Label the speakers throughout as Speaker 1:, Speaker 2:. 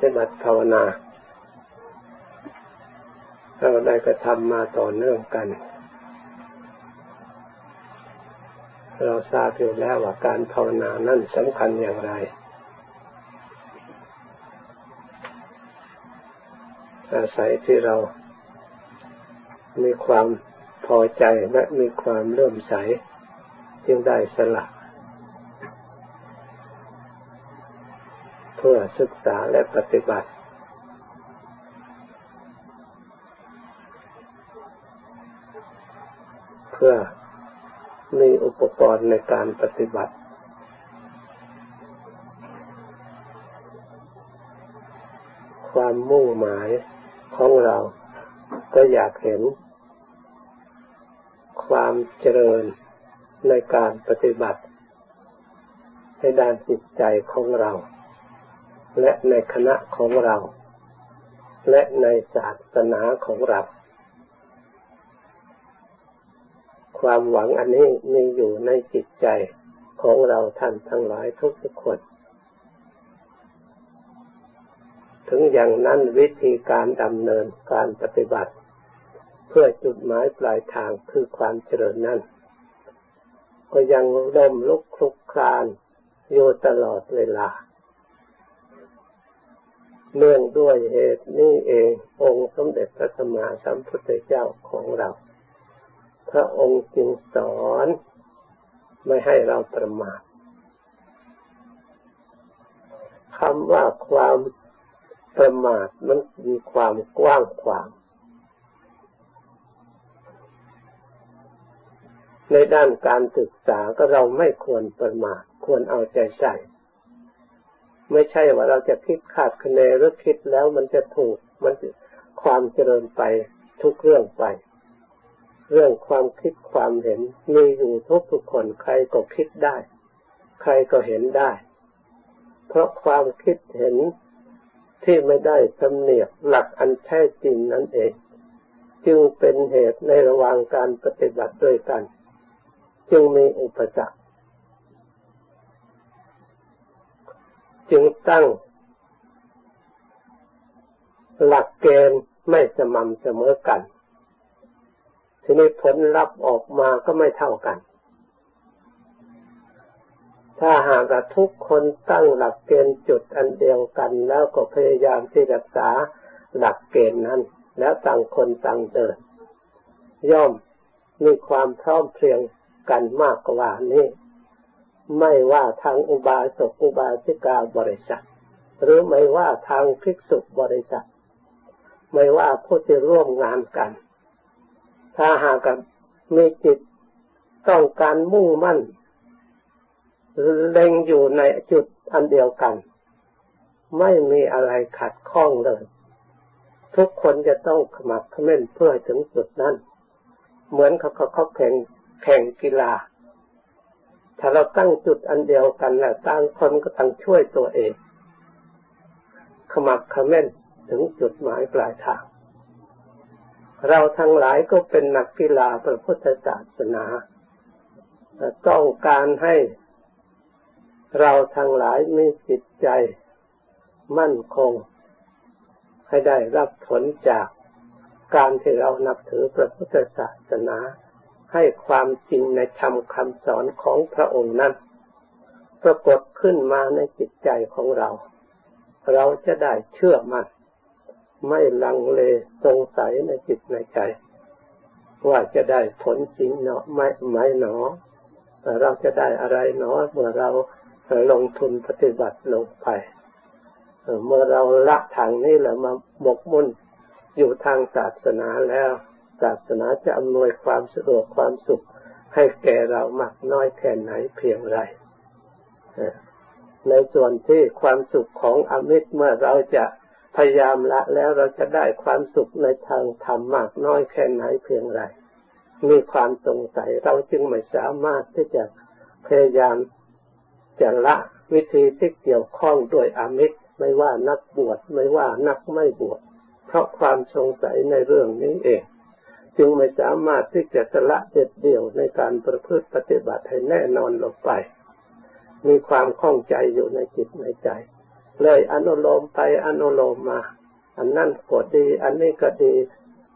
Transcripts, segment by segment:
Speaker 1: ฏิบัติภาวนาเราได้กระทำมาต่อเนื่องกัน เราทราบอยู่แล้วว่าการภาวนานั่นสำคัญอย่างไรอาศัยที่เรามีความพอใจและมีความเลื่อมใส จึงได้สละเพื่อศึกษาและปฏิบัติ เพื่อมีอุปกรณ์ในการปฏิบัติ ความมุ่งหมายของเราก็อยากเห็น ความเจริญในการปฏิบัติ ในด้านจิตใจของเรา และในคณะของเรา และในศาสนาของเรา ความหวังอันนี้มีอยู่ในจิตใจของเราท่านทั้งหลายทุกทุกคน ถึงอย่างนั้นวิธีการดำเนินการปฏิบัติ เพื่อจุดหมายปลายทางคือความเจริญนั้น ก็ยังร่มลุกคลุกคลานอยู่ตลอดเวลา เนื่องด้วยเหตุนี้เอง องค์สมเด็จพระสัมมาสัมพุทธเจ้าของเรา พระองค์จึงสอนไม่ให้เราประมาทคำว่าความประมาทมันมีความกว้างขวางในด้านการศึกษาก็เราไม่ควรประมาทควรเอาใจใส่ ไม่ใช่ว่าเราจะคิดขาดคะแนนหรือคิดแล้วมันจะถูกมันความเจริญไปทุกเรื่องไป เรื่องความคิดความเห็นมีอยู่ทุกทุกคนใครก็คิดได้ ใครก็เห็นได้ เพราะความคิดเห็นที่ไม่ได้สำเนียกหลักอันแท้จริงนั่นเอง จึงเป็นเหตุในระหว่างการปฏิบัติด้วยกัน จึงมีอุปสรรค จึงตั้งหลักเกณฑ์ไม่สม่ำเสมอกัน ทีนี้ผลลัพธ์ออกมาก็ไม่เท่ากัน ถ้าหากทุกคนตั้งหลักเกณฑ์จุดอันเดียวกัน แล้วก็พยายามที่รักษาหลักเกณฑ์นั้น แล้วต่างคนต่างเดิน ย่อมมีความพร้อมเพรียงกันมากกว่านี้ ไม่ว่าทางอุบาสกอุบาสิกาบริษัท หรือไม่ว่าทางภิกษุบริษัท ไม่ว่าผู้ที่ร่วมงานกัน ถ้าหากมีจิตต้องการมุ่งมั่นเล็งอยู่ในจุดอันเดียวกัน ไม่มีอะไรขัดข้องเลย ทุกคนจะต้องขมักขม้นเพื่อถึงจุดนั้น เหมือนเขาเขาเขาแข่งแข่งกีฬา ถ้าเราตั้งจุดอันเดียวกันแหล้วต่างคนก็ต้องช่วยตัวเอง ขมักขม้นถึงจุดหมายปลายทาง เราทั้งหลายก็เป็นนักกีฬาพระพุทธศาสนา ต้องการให้เราทั้งหลายมีจิตใจมั่นคง ให้ได้รับผลจากการที่เรานับถือพระพุทธศาสนา ให้ความจริงในธรรมคำสอนของพระองค์นั้นปรากฏขึ้นมาในจิตใจของเรา เราจะได้เชื่อมัน่นไม่ลังเลสงสัยในจิตในใจ ว่าจะได้ผลจริงเนาะไม่ไม่หนอ เราจะได้อะไรเนาะเมื่อเราลงทุนปฏิบัติลงไปเมื่อเราละทางนี้แล้วมาหมกมุ่นอยู่ทางศาสนาแล้ว ศาสนาจะอำนวยความสะดวกความสุขให้แก่เรามากน้อยแค่ไหนเพียงไรในส่วนที่ความสุขของอมิตรเมื่อเราจะพยายามละแล้วเราจะได้ความสุขในทางธรรมมากน้อยแค่ไหนเพียงไร มีความสงสัยเราจึงไม่สามารถที่จะพยายามจะละวิธีที่เกี่ยวข้องด้วยอมิตรไม่ว่านักบวชไม่ว่านักไม่บวชเพราะความสงสัยในเรื่องนี้เอง จึงไม่สามารถที่จะสละเด็ดเดี่ยวในการประพฤติปฏิบัติให้แน่นอนลงไป มีความข้องใจอยู่ในจิตในใจ เลยอนุโลมไปอนุโลมมา อันนั้นก็ดี อันนี้ก็ดี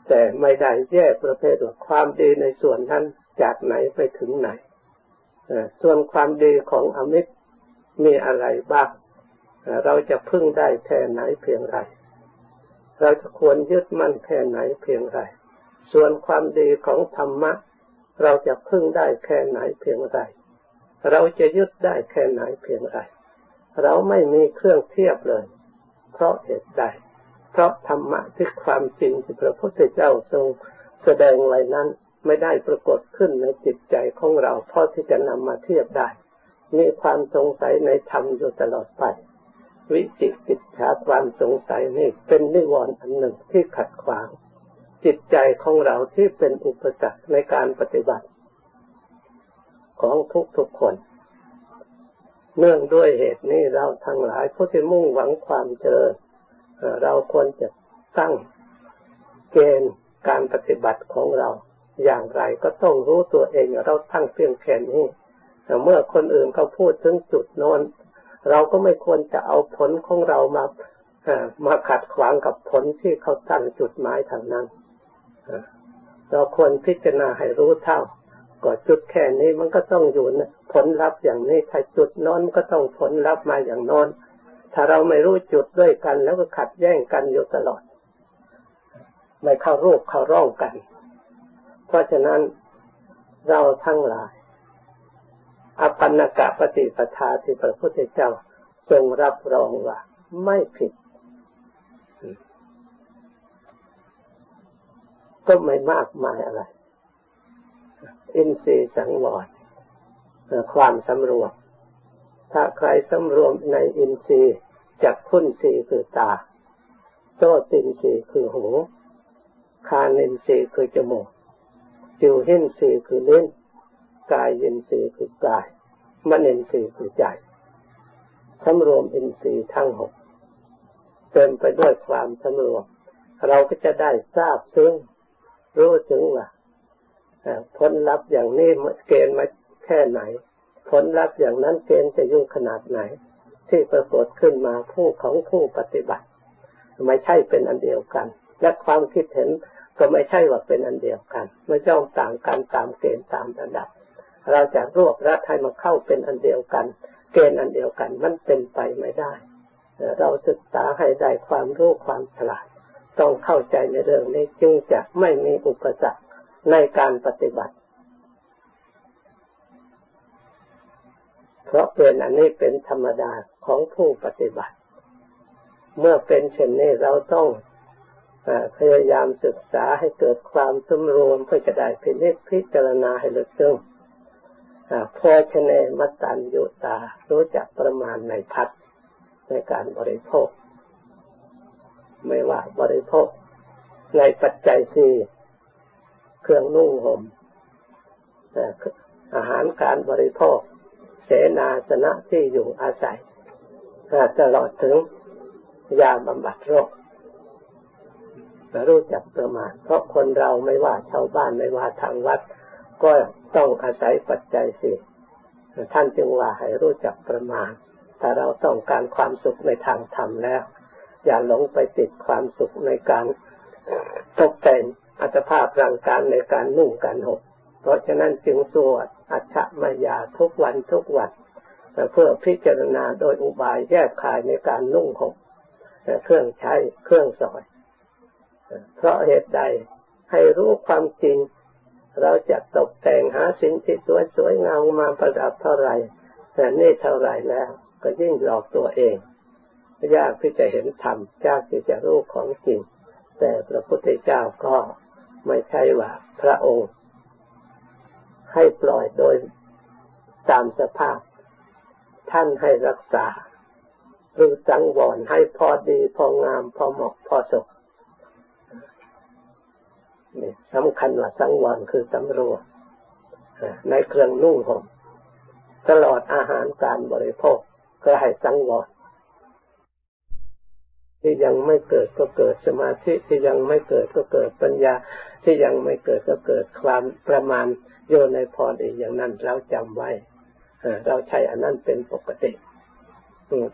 Speaker 1: แต่ไม่ได้แยกประเภทว่าความดีในส่วนนั้นจากไหนไปถึงไหนส่วนความดีของอมิตรมีอะไรบ้าง เราจะพึ่งได้แค่ไหนเพียงไร เราจะควรยึดมั่นแค่ไหนเพียงไร ส่วนความดีของธรรมะ เราจะพึ่งได้แค่ไหนเพียงไร เราจะยึดได้แค่ไหนเพียงไร เราไม่มีเครื่องเทียบเลย เพราะเหตุใด เพราะธรรมะที่ความจริงที่พระพุทธเจ้าทรงแสดงไว้นั้นไม่ได้ปรากฏขึ้นในจิตใจของเราพอที่จะนำมาเทียบได้ มีความสงสัยในธรรมอยู่ตลอดไป วิจิกิจฉาความสงสัยนี่เป็นนิวรณ์อันหนึ่งที่ขัดขวาง จิตใจของเราที่เป็นอุปสรรคในการปฏิบัติ ของทุกๆคน เนื่องด้วยเหตุนี้เราทั้งหลายผู้ที่มุ่งหวังความเจริญเราควรจะตั้งเกณฑ์การปฏิบัติของเรา อย่างไรก็ต้องรู้ตัวเองเราตั้งเพียงแค่นี้แต่เมื่อคนอื่นเขาพูดถึงจุดโน้นเราก็ไม่ควรจะเอาผลของเรามามาขัดขวางกับผลที่เขาตั้งจุดหมายทางนั้น เราควรพิจารณาให้รู้เท่าก็จุดแค่นี้มันก็ต้องอยู่นะผลลัพธ์อย่างนี้ถ้าจุดน้นก็ต้องผลลัพธ์มาอย่างน้นถ้าเราไม่รู้จุดด้วยกัน แล้วก็ขัดแย้งกันอยู่ตลอด ไม่เข้ารูปเข้าร่องกัน เพราะฉะนั้นเราทั้งหลายอปันนกะปฏิปทาที่พระพุทธเจ้าทรงรับรองว่า ไม่ผิด ก็ไม่มากมายอะไรอินทรีย์สังวรความสำรวม ถ้าใครสำรวมในอินทรีย์จากพุ่นสีคือตาโซตินสีคือหู คานินสีคือจมูก จิวเห็นสีคือเล่นกายเย็นสีคือกายมันเอ็นสีคือใจสำรวมอินทรีย์ทั้งหกเต็มไปด้วยความสำรวม เราก็จะได้ทราบซึ้ง รู้ถึงว่าผลลัพธ์อย่างนี้เกณฑ์มาแค่ไหน ผลลัพธ์อย่างนั้นเกณฑ์จะยุ่งขนาดไหน ที่ปรากฏขึ้นมาผู้ของผู้ปฏิบัติ ไม่ใช่เป็นอันเดียวกัน และความคิดเห็นก็ไม่ใช่ว่าเป็นอันเดียวกัน ไม่ย่อมต่างกันตามเกณฑ์ตามระดับ เราจะรวบรัดให้มาเข้าเป็นอันเดียวกัน เกณฑ์อันเดียวกันมันเป็นไปไม่ได้ เราศึกษาให้ได้ความรู้ความฉลาด ต้องเข้าใจในเรื่องนี้จึงจะไม่มีอุปสรรคในการปฏิบัติ เพราะเป็นอันนี้เป็นธรรมดาของผู้ปฏิบัติ เมื่อเป็นเช่นนี้เราต้องพยายามศึกษาให้เกิดความสมรวมเพื่อจะได้พิจิตพิจารณาให้ลึกซึ้งพอชนมัตตัญยุตา รู้จักประมาณในพัดในการบริโภค ไม่ว่าบริโภค ในปัจจัยสี่เครื่องนุ่งห่มอาหารการบริโภค เสนาสนะที่อยู่อาศัยตลอดถึงยาบำบัดโรครู้จักประมาณเพราะคนเราไม่ว่าชาวบ้านไม่ว่าทางวัด ก็ต้องอาศัยปัจจัยสี่ท่านจึงว่าให้รู้จักประมาณถ้าเราต้องการความสุขในทางธรรมแล้ว อย่าหลงไปติดความสุขในการตกแต่งอัตภาพร่างกายในการนุ่งการห่มเพราะฉะนั้นจึงสวดอัจฉมายาทุกวันทุกวันเพื่อพิจารณาโดยอุบายแยกขายในการนุ่งห่มเครื่องใช้เครื่องสอย เพราะเหตุใดให้รู้ความจริง เราจะตกแต่งหาสิ่งที่สวยสวยงามมาประดับเท่าไหร่แต่นี่เท่าไหร่แล้ว ก็ยิ่งหลอกตัวเอง ยากที่จะเห็นธรรมยากที่จะรู้ของจริง แต่พระพุทธเจ้าก็ไม่ใช่ว่าพระองค์ ให้ปล่อยโดยตามสภาพ ท่านให้รักษาหรือสังวรให้พอดีพองามพอเหมาะพอสมสำคัญว่าสังวรคือสำรวมในเครื่องนุ่งห่มตลอดอาหารการบริโภคก็ให้สังวร ที่ยังไม่เกิดก็เกิดสมาธิที่ยังไม่เกิดก็เกิดปัญญา ที่ยังไม่เกิดก็เกิดความประมาณโยนในพรอีกอย่างนั้นเราจำไว้เราใช้อันนั้นเป็นปกติ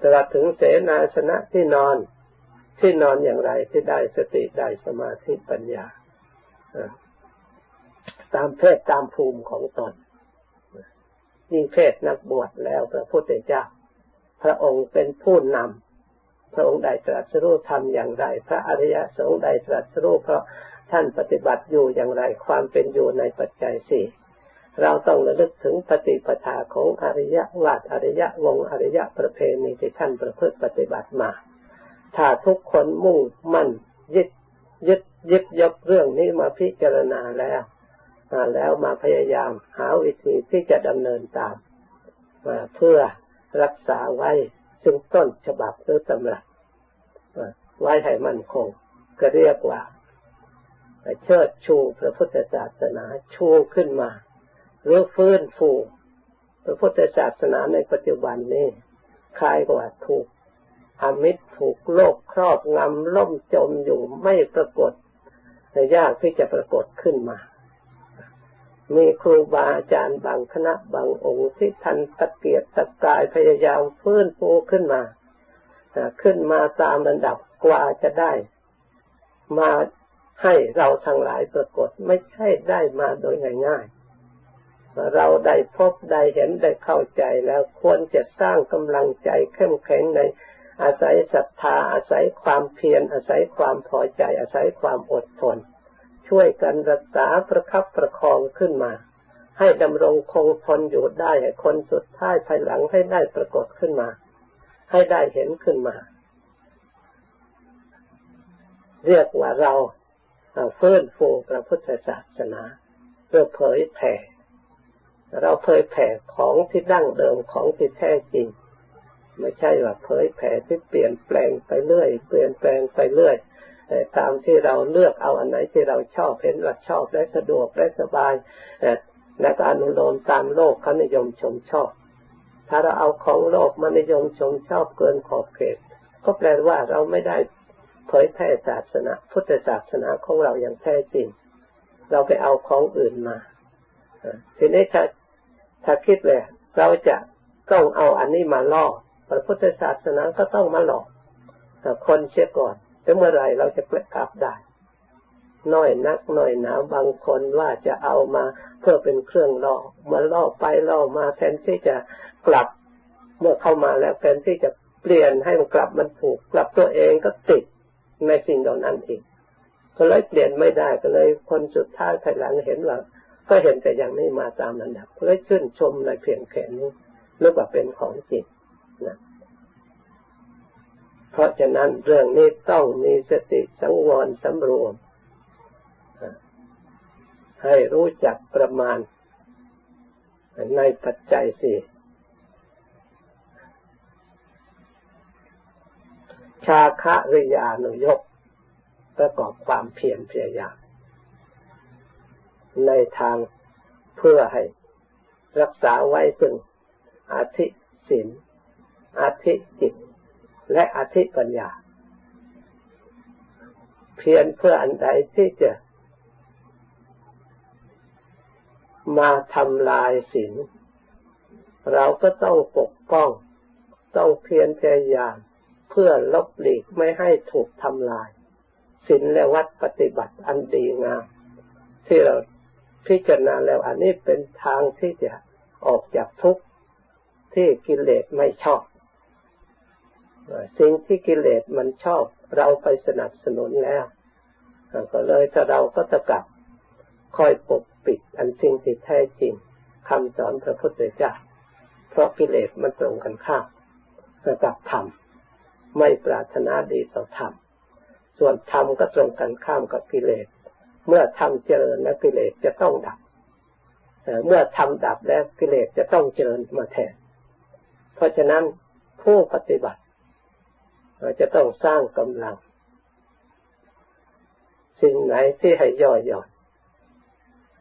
Speaker 1: ตลอดถึงเสนาสนะที่นอนที่นอนอย่างไรที่ได้สติได้สมาธิปัญญาตามเพศตามภูมิของตนยิ่งเพศนักบวชแล้วพระพุทธเจ้า พระองค์เป็นผู้นำ ระองค์ได้ตรัสรู้ทำอย่างไร พระอริยสงฆ์ได้ตรัสรู้เพราะท่านปฏิบัติอยู่อย่างไรความเป็นอยู่ในปัจจัยสี่เราต้องระลึกถึงปฏิปทาของอริยวาดอริยวงอริยประเพณีที่ท่านประพฤติปฏิบัติมา ถ้าทุกคนมุ่งมั่นยึดยึดยึดยกเรื่องนี้มาพิจารณาแล้วมาแล้วมาพยายามหาวิธีที่จะดำเนินตามมาเพื่อรักษาไว้ซึ่งต้นฉบับหรือตำรับ ไว้ให้มั่นคง ก็เรียกว่าเชิดชูพระพุทธศาสนาชูขึ้นมา หรือฟื้นฟู พระพุทธศาสนาในปัจจุบันนี้คล้ายกว่าถูกอมิตรถูกโลกครอบงำล่มจมอยู่ไม่ปรากฏยากที่จะปรากฏขึ้นมา มีครูบาอาจารย์บางคณะบางองค์ที่ทันตะเกียบตะกายพยายามฟื้นฟูขึ้นมา ขึ้นมาตามระดับกว่าจะได้ มาให้เราทั้งหลายปรากฏไม่ใช่ได้มาโดยง่ายเราได้พบได้เห็นได้เข้าใจแล้วควรจะสร้างกำลังใจเข้มแข็งในอาศัยศรัทธาอาศัยความเพียรอาศัยความพอใจ อาศัยความอดทน ช่วยกันรักษาประคับประคองขึ้นมา ให้ดำรงคงทนอยู่ได้ให้คนสุดท้ายภายหลังให้ได้ปรากฏขึ้นมา ให้ได้เห็นขึ้นมา เรียกว่าเราเฟื่องฟูพระพุทธศาสนาเพื่อเผยแผ่ เราเผยแผ่ของที่ดั้งเดิมของที่แท้จริง ไม่ใช่ว่าเผยแผ่ที่เปลี่ยนแปลงไปเรื่อย เปลี่ยนแปลงไปเรื่อยตามที่เราเลือกเอาอันไหนที่เราชอบเห็นว่าชอบและสะดวกและสบายและก็อนุโลมตามโลกเขานิยมชมชอบ ถ้าเราเอาของโลกมานิยมชมชอบเกินขอบเขต ก็แปลว่าเราไม่ได้เผยแผ่ศาสนา พุทธศาสนาของเราอย่างแท้จริง เราไปเอาของอื่นมาทีนี้ถ้าถ้าคิดเลยเราจะต้องเอาอันนี้มาล่อพระพุทธศาสนาก็ต้องมาหลอกคนเชื่อก่อนแต่เมื่อไรเราจะกลับได้ น้อยนักน้อยหนาบางคนว่าจะเอามาเพื่อเป็นเครื่องล่อมาล่อไปล่อมาแทนที่จะกลับเมื่อเข้ามาแล้วแทนที่จะเปลี่ยนให้มันกลับมันถูก กลับตัวเองก็ติดในสิ่งเหล่านั้นอีกก็เลยเปลี่ยนไม่ได้ก็เลยคนสุดท้ายภายหลังเห็นว่า ก็เห็นแต่อย่างนี้มาตามระดับเพื่อชื่นชมในเพียงแค่นี้นึกว่าเป็นของจริงนะเพราะฉะนั้นเรื่องนี้ต้องมีสติสังวรสำรวม ให้รู้จักประมาณ ในปัจจัยสี่ชาคะริยานุยก ประกอบความเพียรพยายามในทางเพื่อให้รักษาไว้ซึ่งอาธิศีลอาธิจิต และอาธิปัญญา เพียรเพื่ออันใดที่จะ มาทำลายศีลเราก็ต้องปกป้อง ต้องเพียรพยายาม เพื่อลบหลีกไม่ให้ถูกทำลายศีลและวัดปฏิบัติอันดีงามที่เราพิจารณาแล้วอันนี้เป็นทางที่จะออกจากทุกข์ที่กิเลสไม่ชอบ สิ่งที่กิเลสมันชอบ เราไปสนับสนุนแล้ว ก็เลยถ้าเราก็จะกลับคอยปก ปิด อันสิ่งที่แท้จริงคำสอนพระพุทธเจ้าเพราะกิเลสมันตรงกันข้ามกับธรรมไม่ปรารถนาดีต่อธรรมส่วนธรรมก็ตรงกันข้ามกับกิเลส เมื่อทำเจริญแล้วกิเลสจะต้องดับเมื่อทำดับแล้วกิเลสจะต้องเจริญมาแทน เพราะฉะนั้นผู้ปฏิบัติจะต้องสร้างกำลัง สิ่งไหนที่ให้ย่อหย่อน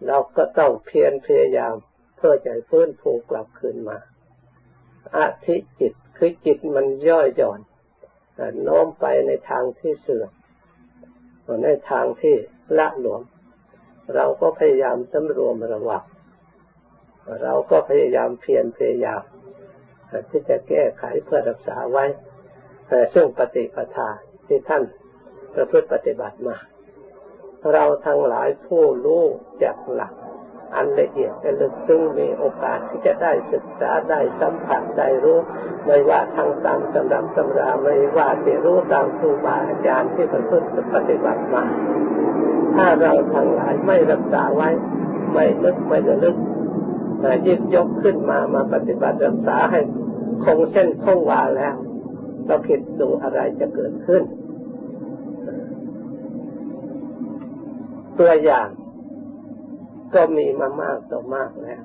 Speaker 1: เราก็ต้องเพียรพยายามเพื่อจะฟื้นฟูกลับคืนมาอาธิจิตคือจิตมันย่อยหย่อนโน้มไปในทางที่เสื่อมในทางที่ละหลวม เราก็พยายามสำรวมระวังเราก็พยายามเพียรพยายามที่จะแก้ไขเพื่อรักษาไว้ซึ่งปฏิปทาที่ท่านประพฤติปฏิบัติมา เราทั้งหลายผู้รู้จากหลัก อันละเอียดและลึกซึ้งมีโอกาสที่จะได้ศึกษาได้สัมผัสได้รู้ไม่ว่าทางตามสำรับตำราไม่ว่าที่รู้ตามครูบาอาจารย์ที่ประพฤติปฏิบัติมาถ้าเราทั้งหลายไม่รักษาไว้ ไม่ลึกไม่ระลึกยิบยกขึ้นมามาปฏิบัติรักษาให้คงเส้นคงวาแล้ว เราคิดดูอะไรจะเกิดขึ้น ตัวอย่าง ก็มีมามากต่อมากแล้ว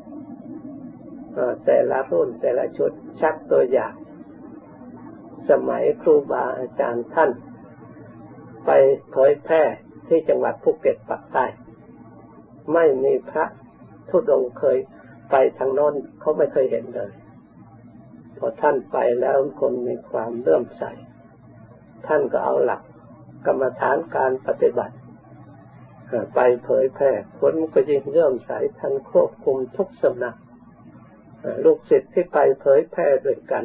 Speaker 1: แต่ละรุ่นแต่ละชุดชักตัวอย่าง สมัยครูบาอาจารย์ท่าน ไปเผยแพร่ที่จังหวัดภูเก็ตปักใต้ไม่มีพระทุดงเคยไปทางโน้นเขาไม่เคยเห็นเลย พอท่านไปแล้วคนมีความเลื่มใส ท่านก็เอาหลักกรรมฐานการปฏิบัติ ไปเผยแพร่คนก็ยิ่งเลื่อมใสท่านควบคุมทุกสำนักลูกศิษย์ที่ไปเผยแพร่ด้วยกัน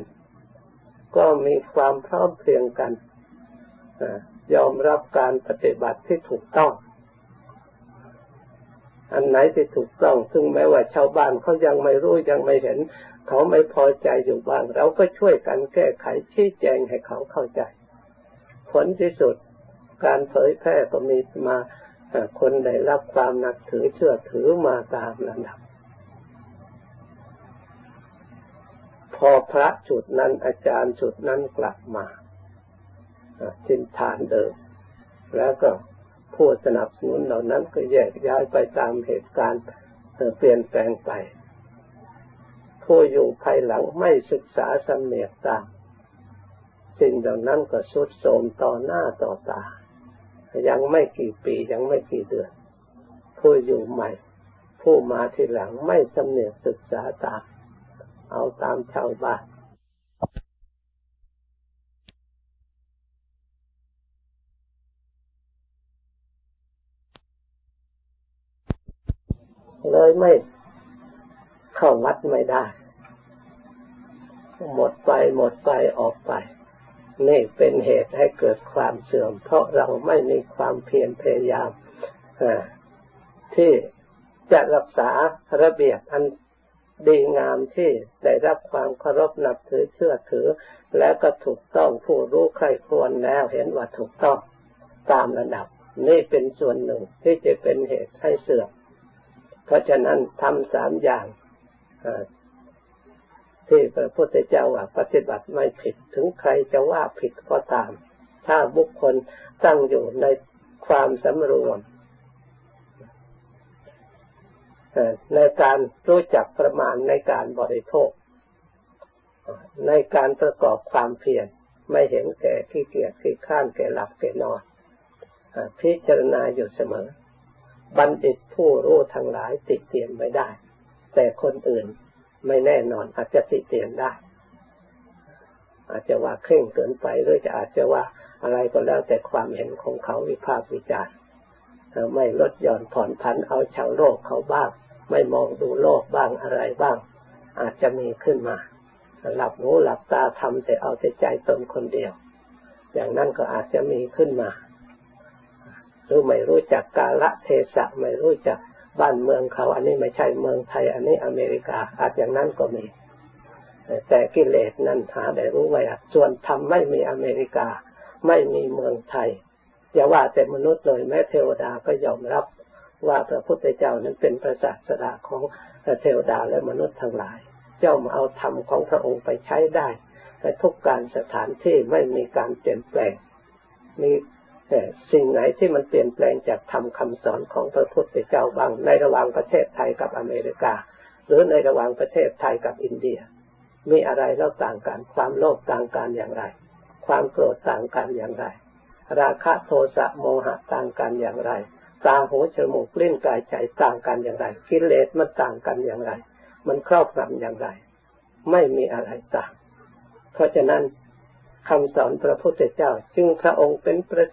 Speaker 1: ก็มีความพร้อมเพรียงกันยอมรับการปฏิบัติที่ถูกต้อง อันไหนที่ถูกต้อง ซึ่งแม้ว่าชาวบ้านเขายังไม่รู้ยังไม่เห็น เขาไม่พอใจอยู่บ้าง เราก็ช่วยกันแก้ไขชี้แจงให้เขาเข้าใจ ผลที่สุดการเผยแพร่ก็มีมา คนได้รับความนับถือเชื่อถือมาตามลำดับ พอพระจุดนั้นอาจารย์จุดนั้นกลับมาทิ้นฐานเดิม แล้วก็ผู้สนับสนุนเหล่านั้นก็แยกย้ายไปตามเหตุการณ์เปลี่ยนแปลงไป ผู้อยู่ภายหลังไม่ศึกษาสำเนียกตามสิ่งเหล่านั้นก็สุดโทมต่อหน้าต่อตา ยังไม่กี่ปียังไม่กี่เดือน ผู้อยู่ใหม่ ผู้มาทีหลังไม่สำเนียกศึกษาตาม เอาตามชาวบ้านเลยไม่เข้าวัดไม่ได้ หมดไปหมดไปออกไป นี่เป็นเหตุให้เกิดความเสื่อม เพราะเราไม่มีความเพียรพยายามที่จะรักษาระเบียบอันดีงามที่ได้รับความเคารพนับถือเชื่อถือ แล้วก็ถูกต้องผู้รู้ใครควรแล้วเห็นว่าถูกต้องตามระดับ นี่เป็นส่วนหนึ่งที่จะเป็นเหตุให้เสื่อมเพราะฉะนั้นทำสามอย่าง ที่พระพุทธเจ้าว่าปฏิบัติไม่ผิดถึงใครจะว่าผิดก็ตาม ถ้าบุคคลตั้งอยู่ในความสำรวมในการรู้จักประมาณในการบริโภค ในการประกอบความเพียรไม่เห็นแก่ขี้เกียจขี้ข้านแก่หลับแก่นอนพิจารณาอยู่เสมอ บัณฑิตผู้รู้ทั้งหลายติดเตียนไม่ได้ แต่คนอื่น ไม่แน่นอน อาจจะติเตียนได้ อาจจะว่าเคร่งเกินไปหรือจะอาจจะว่าอะไรก็แล้วแต่ความเห็นของเขาวิพากษ์วิจารณ์ไม่ลดหย่อนผ่อนพันเอาชาวโลกเขาบ้าง ไม่มองดูโลกบ้างอะไรบ้าง อาจจะมีขึ้นมา หลับหูหลับตาทำแต่เอาแต่ใจตนคนเดียว อย่างนั้นก็อาจจะมีขึ้นมาหรือไม่รู้จักกาละเทศะไม่รู้จัก บ้านเมืองเขา อันนี้ไม่ใช่เมืองไทย อันนี้อเมริกา อาจอย่างนั้นก็มี แต่กิเลสนั้นหาได้รู้ไว้ส่วนธรรมไม่มีอเมริกา ไม่มีเมืองไทยอย่าว่าแต่มนุษย์เลยแม้เทวดาก็ยอมรับว่าพระพุทธเจ้านั้นเป็นพระศาสดาของเทวดาและมนุษย์ทั้งหลาย เจ้ามาเอาธรรมของพระองค์ไปใช้ได้แต่ทุกการสถานที่ไม่มีการเปลี่ยนแปลง มี สิ่งไหนที่มันเปลี่ยนแปลงจากธรรมคาสอนของพระพุทธเจ้าบางในระหว่างประเทศไทยกับอเมริกา หรือในระหว่างประเทศไทยกับอินเดีย มีอะไรแล้วต่างกัน ความโลภต่างกันอย่างไร ความโกรธต่างกันอย่างไร ราคะโทสะโมหะต่างกันอย่างไรตาหูจมูกลิ้นกายใจต่างกันอย่างไรกิเลสมันต่างกันอย่างไร มันครอบงำอย่างไร ไม่มีอะไรต่าง เพราะฉะนั้น คำสอนพระพุทธเจ้า จึงพระองค์เป็นพระ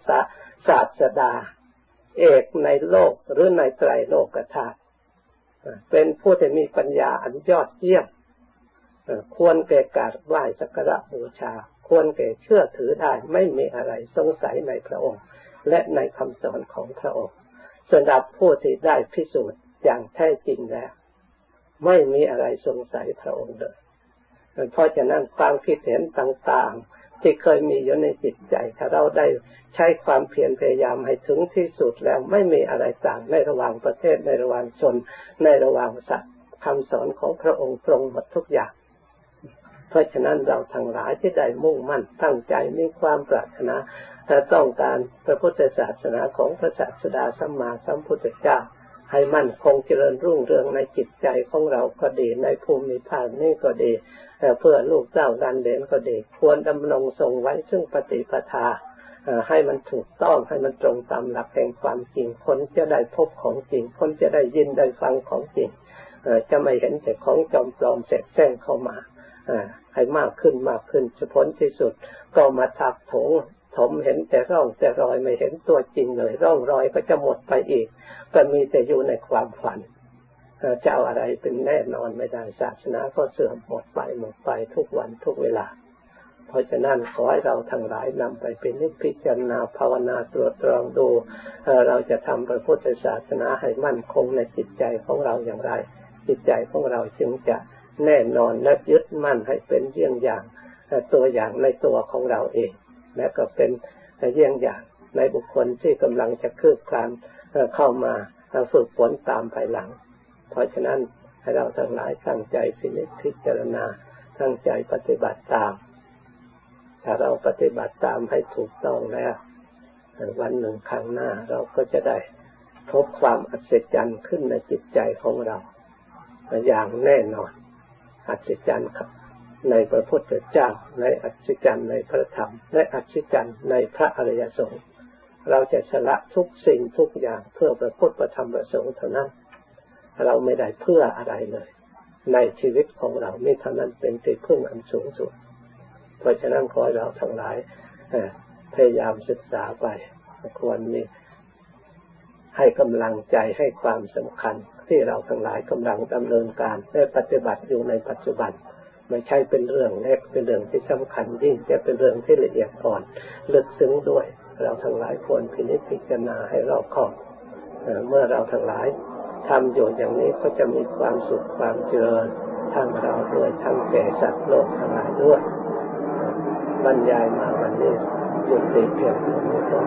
Speaker 1: ศาสดา เอกในโลกหรือในไตรโลกธาตุเป็นผู้ที่มีปัญญาอันยอดเยี่ยมควรแก่การไหว้สักการะบูชา ควรแก่เชื่อถือได้ไม่มีอะไรสงสัยในพระองค์ และในคำสอนของพระองค์สำหรับผู้ที่ได้พิสูจน์อย่างแท้จริงแล้ว ไม่มีอะไรสงสัยพระองค์เลยเพราะฉะนั้นความคิดเห็นต่างๆ ที่เคยมีอยู่ในจิตใจ ถ้าเราได้ใช้ความเพียรพยายามให้ถึงที่สุดแล้วไม่มีอะไรต่างในระหว่างประเทศในระหว่างชน ในระหว่างสัตว์คำสอนของพระองค์ตรงหมดทุกอย่าง เพราะฉะนั้นเราทั้งหลายที่ได้มุ่งมั่นตั้งใจมีความปรารถนาต้องการพระพุทธศาสนาของพระศาสดาสัมมาสัมพุทธเจ้า ให้มั่นคงเจริญรุ่งเรืองในจิตใจของเราก็ดี ในภูมิภาคนี้ก็ดี เพื่อลูกเจ้าดันเด่นก็ดี ควรดำรงทรงไว้ซึ่งปฏิปทาให้มันถูกต้องให้มันตรงตามหลักแห่งความจริง คนจะได้พบของจริง คนจะได้ยินได้ฟังของจริงจะไม่เห็นแต่ของจอมปลอมเสกแซงเข้ามาให้มากขึ้นมากขึ้นผลที่สุด ก็มาทับถง ถมเห็นแต่ร่องแต่รอยไม่เห็นตัวจริงเลย ร่องรอยก็จะหมดไปอีก ก็มีแต่อยู่ในความฝันจะเอาอะไรเป็นแน่นอนไม่ได้ศาสนาก็เสื่อมหมดไปหมดไปทุกวันทุกเวลา เพราะฉะนั้นขอให้เราทั้งหลายนำไปเป็นนิพพิจารณาภาวนาตรวจตรองดูเราจะทำพระพุทธศาสนาให้มั่นคงในจิตใจของเราอย่างไร จิตใจของเราจึงจะแน่นอนและยึดมั่นให้เป็นเยี่ยงอย่างตัวอย่างในตัวของเราเอง และก็เป็นเยี่ยงอย่างในบุคคลที่กำลังจะคืบคลานเข้ามาฝึกฝนตามภายหลัง เพราะฉะนั้นให้เราทั้งหลายตั้งใจพิจพิจารณาตั้งใจปฏิบัติตาม ถ้าเราปฏิบัติตามให้ถูกต้องแล้ววันหนึ่งข้างหน้าเราก็จะได้พบความอัศจรรย์ขึ้นในจิตใจของเรา อย่างแน่นอน อัศจรรย์ครับ ในพระพุทธเจ้า ในอัศจรรย์ในพระธรรมและอัศจรรย์ในพระอริยสงฆ์เราจะสละทุกสิ่งทุกอย่างเพื่อพระพุทธประธรรมประสงค์เท่านั้น เราไม่ได้เพื่ออะไรเลย ในชีวิตของเราไม่เท่านั้นเป็นที่พึ่งอันสูงสุด เพราะฉะนั้นขอเราทั้งหลายพยายามศึกษาไป ควรมีให้กำลังใจให้ความสำคัญ ที่เราทั้งหลายกำลังดำเนินการและปฏิบัติอยู่ในปัจจุบัน ไม่ใช่เป็นเรื่องเล็กเป็นเรื่องที่สำคัญยิ่งจะเป็นเรื่องที่ละเอียดอ่อนลึกซึ้งด้วย เราทั้งหลายควรพินิจพิจารณาให้รอบคอบเมื่อเราทั้งหลายทำอยู่อย่างนี้ก็จะมีความสุขความเจริญทั้งเราด้วยทั้งแก่สัตว์โลกทั้งหลายด้วยบรรยายมาวันนี้ยุติเพียงเท่านี้ก่อ